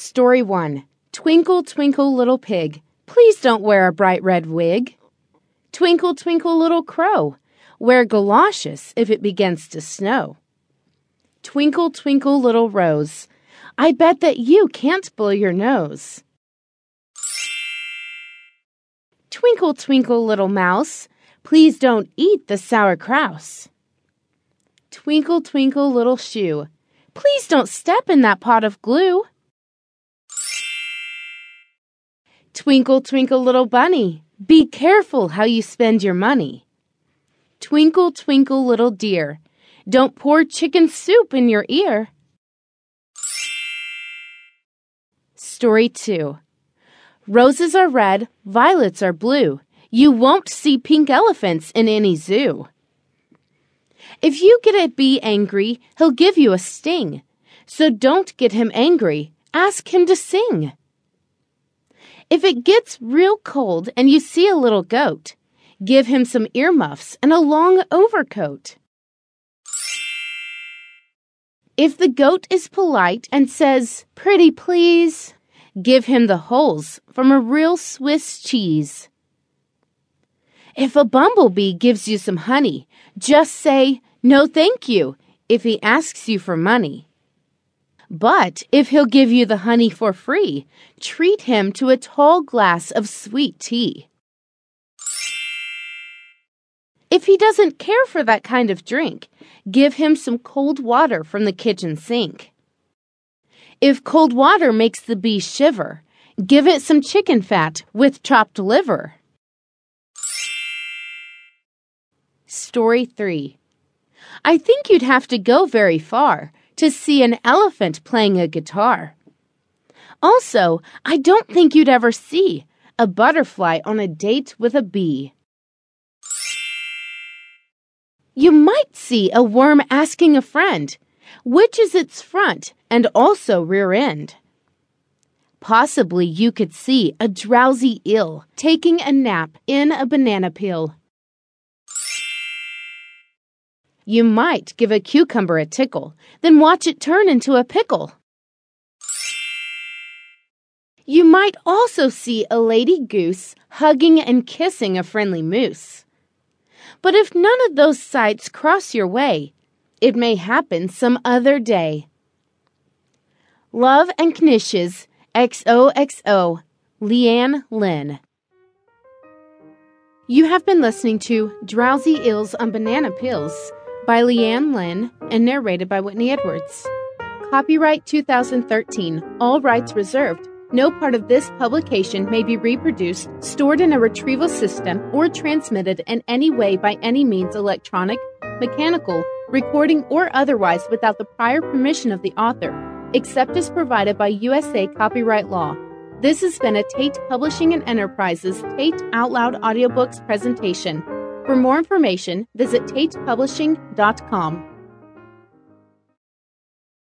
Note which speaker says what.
Speaker 1: Story 1 Twinkle, twinkle, little pig, please don't wear a bright red wig. Twinkle, twinkle, little crow, wear galoshes if it begins to snow. Twinkle, twinkle, little rose, I bet that you can't blow your nose. Twinkle, twinkle, little mouse, please don't eat the sour. Twinkle, twinkle, little shoe, please don't step in that pot of glue. Twinkle, twinkle, little bunny, be careful how you spend your money. Twinkle, twinkle, little deer, don't pour chicken soup in your ear. Story 2 Roses are red, violets are blue. You won't see pink elephants in any zoo. If you get a bee angry, he'll give you a sting. So don't get him angry, ask him to sing. If it gets real cold and you see a little goat, give him some earmuffs and a long overcoat. If the goat is polite and says, Pretty please, give him the holes from a real Swiss cheese. If a bumblebee gives you some honey, just say, No thank you, if he asks you for money. But if he'll give you the honey for free, treat him to a tall glass of sweet tea. If he doesn't care for that kind of drink, give him some cold water from the kitchen sink. If cold water makes the bee shiver, give it some chicken fat with chopped liver. Story 3 I think you'd have to go very far to see an elephant playing a guitar. Also, I don't think you'd ever see a butterfly on a date with a bee. You might see a worm asking a friend, which is its front and also rear end. Possibly you could see a drowsy eel taking a nap in a banana peel. You might give a cucumber a tickle, then watch it turn into a pickle. You might also see a lady goose hugging and kissing a friendly moose. But if none of those sights cross your way, it may happen some other day. Love and Knishes, XOXO, Leigh Ann Linn. You have been listening to Drowsy Eels on Banana Peels by Leigh Ann Linn and narrated by Whitney Edwards. Copyright 2013, all rights reserved. No part of this publication may be reproduced, stored in a retrieval system, or transmitted in any way by any means electronic, mechanical, recording, or otherwise without the prior permission of the author, except as provided by USA copyright law. This has been a Tate Publishing and Enterprises Tate Out Loud Audiobooks presentation. For more information, visit tatepublishing.com.